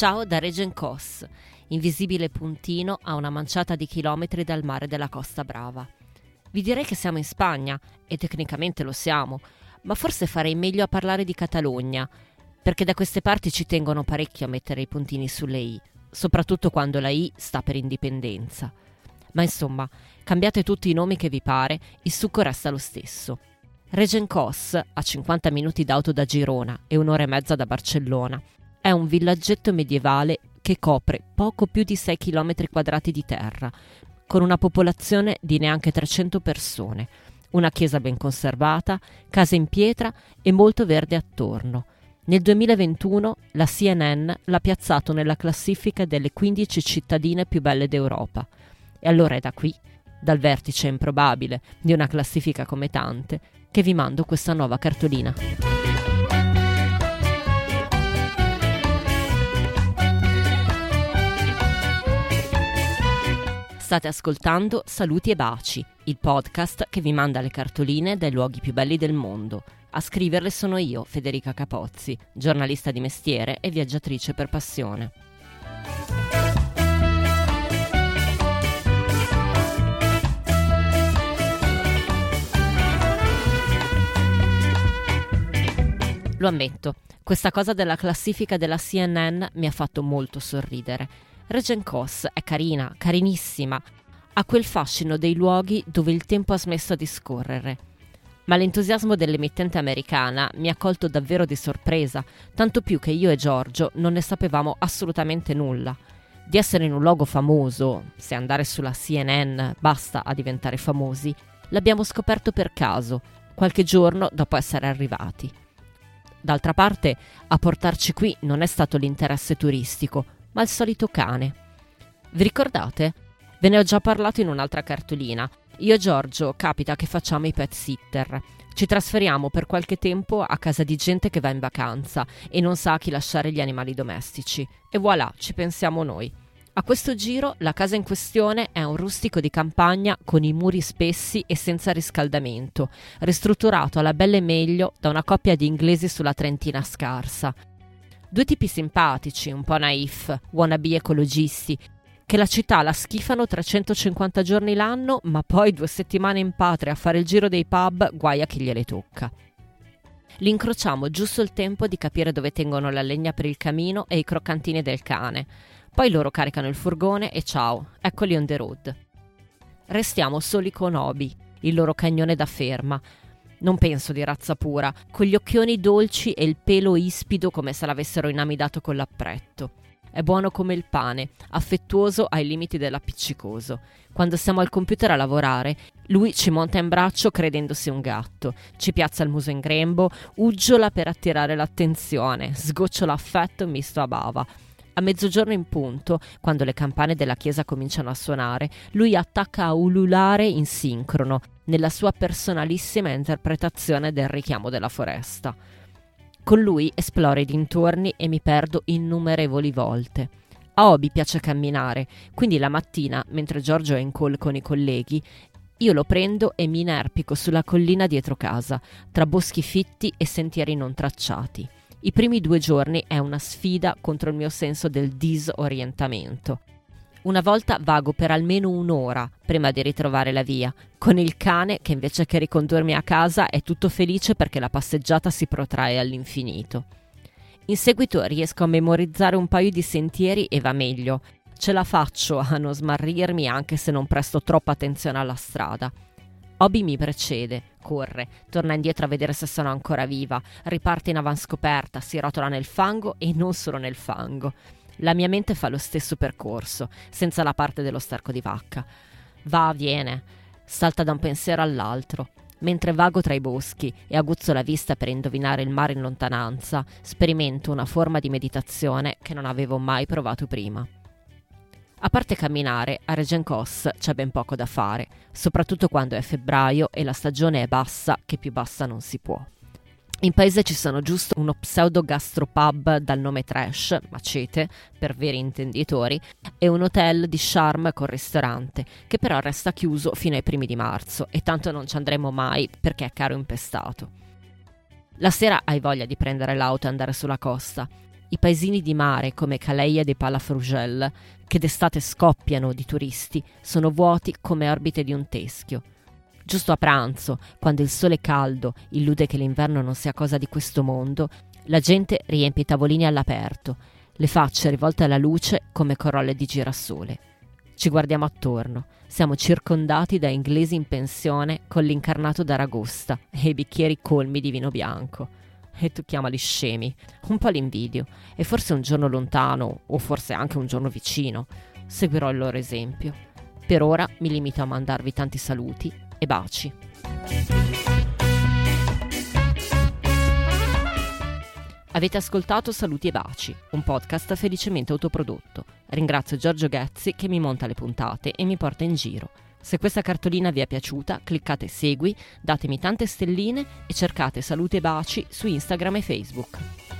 Ciao da Regen Kos, invisibile puntino a una manciata di chilometri dal mare della Costa Brava. Vi direi che siamo in Spagna, e tecnicamente lo siamo, ma forse farei meglio a parlare di Catalogna, perché da queste parti ci tengono parecchio a mettere i puntini sulle i, soprattutto quando la i sta per indipendenza. Ma insomma, cambiate tutti i nomi che vi pare, il succo resta lo stesso. Regencos, a 50 minuti d'auto da Girona e un'ora e mezza da Barcellona, è un villaggetto medievale che copre poco più di 6 km quadrati di terra, con una popolazione di neanche 300 persone, una chiesa ben conservata, case in pietra e molto verde attorno. Nel 2021 la CNN l'ha piazzato nella classifica delle 15 cittadine più belle d'Europa. E allora è da qui, dal vertice improbabile di una classifica come tante, che vi mando questa nuova cartolina. State ascoltando Saluti e Baci, il podcast che vi manda le cartoline dai luoghi più belli del mondo. A scriverle sono io, Federica Capozzi, giornalista di mestiere e viaggiatrice per passione. Lo ammetto, questa cosa della classifica della CNN mi ha fatto molto sorridere. Regen Kos è carina, carinissima, ha quel fascino dei luoghi dove il tempo ha smesso di scorrere. Ma l'entusiasmo dell'emittente americana mi ha colto davvero di sorpresa, tanto più che io e Giorgio non ne sapevamo assolutamente nulla. Di essere in un luogo famoso, se andare sulla CNN basta a diventare famosi, l'abbiamo scoperto per caso, qualche giorno dopo essere arrivati. D'altra parte, a portarci qui non è stato l'interesse turistico, ma il solito cane. Vi ricordate? Ve ne ho già parlato in un'altra cartolina. Io e Giorgio capita che facciamo i pet sitter. Ci trasferiamo per qualche tempo a casa di gente che va in vacanza e non sa a chi lasciare gli animali domestici. E voilà, ci pensiamo noi. A questo giro la casa in questione è un rustico di campagna con i muri spessi e senza riscaldamento, ristrutturato alla belle meglio da una coppia di inglesi sulla Trentina scarsa. Due tipi simpatici, un po' naif, wannabe ecologisti, che la città la schifano 350 giorni l'anno, ma poi due settimane in patria a fare il giro dei pub, guai a chi gliele tocca. Li incrociamo giusto il tempo di capire dove tengono la legna per il camino e i croccantini del cane. Poi loro caricano il furgone e ciao, eccoli on the road. Restiamo soli con Obi, il loro cagnone da ferma. Non penso di razza pura, con gli occhioni dolci e il pelo ispido come se l'avessero inamidato con l'appretto. È buono come il pane, affettuoso ai limiti dell'appiccicoso. Quando siamo al computer a lavorare, lui ci monta in braccio credendosi un gatto, ci piazza il muso in grembo, uggiola per attirare l'attenzione, sgocciola affetto misto a bava. A mezzogiorno in punto, quando le campane della chiesa cominciano a suonare, lui attacca a ululare in sincrono, nella sua personalissima interpretazione del richiamo della foresta. Con lui esploro i dintorni e mi perdo innumerevoli volte. A Obi piace camminare, quindi la mattina, mentre Giorgio è in call con i colleghi, io lo prendo e mi inerpico sulla collina dietro casa, tra boschi fitti e sentieri non tracciati. I primi due giorni è una sfida contro il mio senso del disorientamento. Una volta vago per almeno un'ora prima di ritrovare la via, con il cane che invece che ricondurmi a casa è tutto felice perché la passeggiata si protrae all'infinito. In seguito riesco a memorizzare un paio di sentieri e va meglio. Ce la faccio a non smarrirmi anche se non presto troppa attenzione alla strada. Obi mi precede, corre, torna indietro a vedere se sono ancora viva, riparte in avanscoperta, si rotola nel fango e non solo nel fango. La mia mente fa lo stesso percorso, senza la parte dello sterco di vacca. Va, viene, salta da un pensiero all'altro. Mentre vago tra i boschi e aguzzo la vista per indovinare il mare in lontananza, sperimento una forma di meditazione che non avevo mai provato prima. A parte camminare, a Regencos c'è ben poco da fare, soprattutto quando è febbraio e la stagione è bassa, che più bassa non si può. In paese ci sono giusto uno pseudo gastropub dal nome Trash, Macete, per veri intenditori, e un hotel di charme con ristorante, che però resta chiuso fino ai primi di marzo e tanto non ci andremo mai perché è caro impestato. La sera hai voglia di prendere l'auto e andare sulla costa. I paesini di mare come Caleia de Palafrugel, che d'estate scoppiano di turisti, sono vuoti come orbite di un teschio. Giusto a pranzo, quando il sole caldo illude che l'inverno non sia cosa di questo mondo, la gente riempie i tavolini all'aperto, le facce rivolte alla luce come corolle di girasole. Ci guardiamo attorno, siamo circondati da inglesi in pensione con l'incarnato d'aragosta e i bicchieri colmi di vino bianco. E tu chiamali scemi, un po' l'invidio, e forse un giorno lontano, o forse anche un giorno vicino, seguirò il loro esempio. Per ora mi limito a mandarvi tanti saluti e baci. Avete ascoltato Saluti e Baci, un podcast felicemente autoprodotto. Ringrazio Giorgio Ghezzi che mi monta le puntate e mi porta in giro. Se questa cartolina vi è piaciuta, cliccate segui, datemi tante stelline e cercate Salute e Baci su Instagram e Facebook.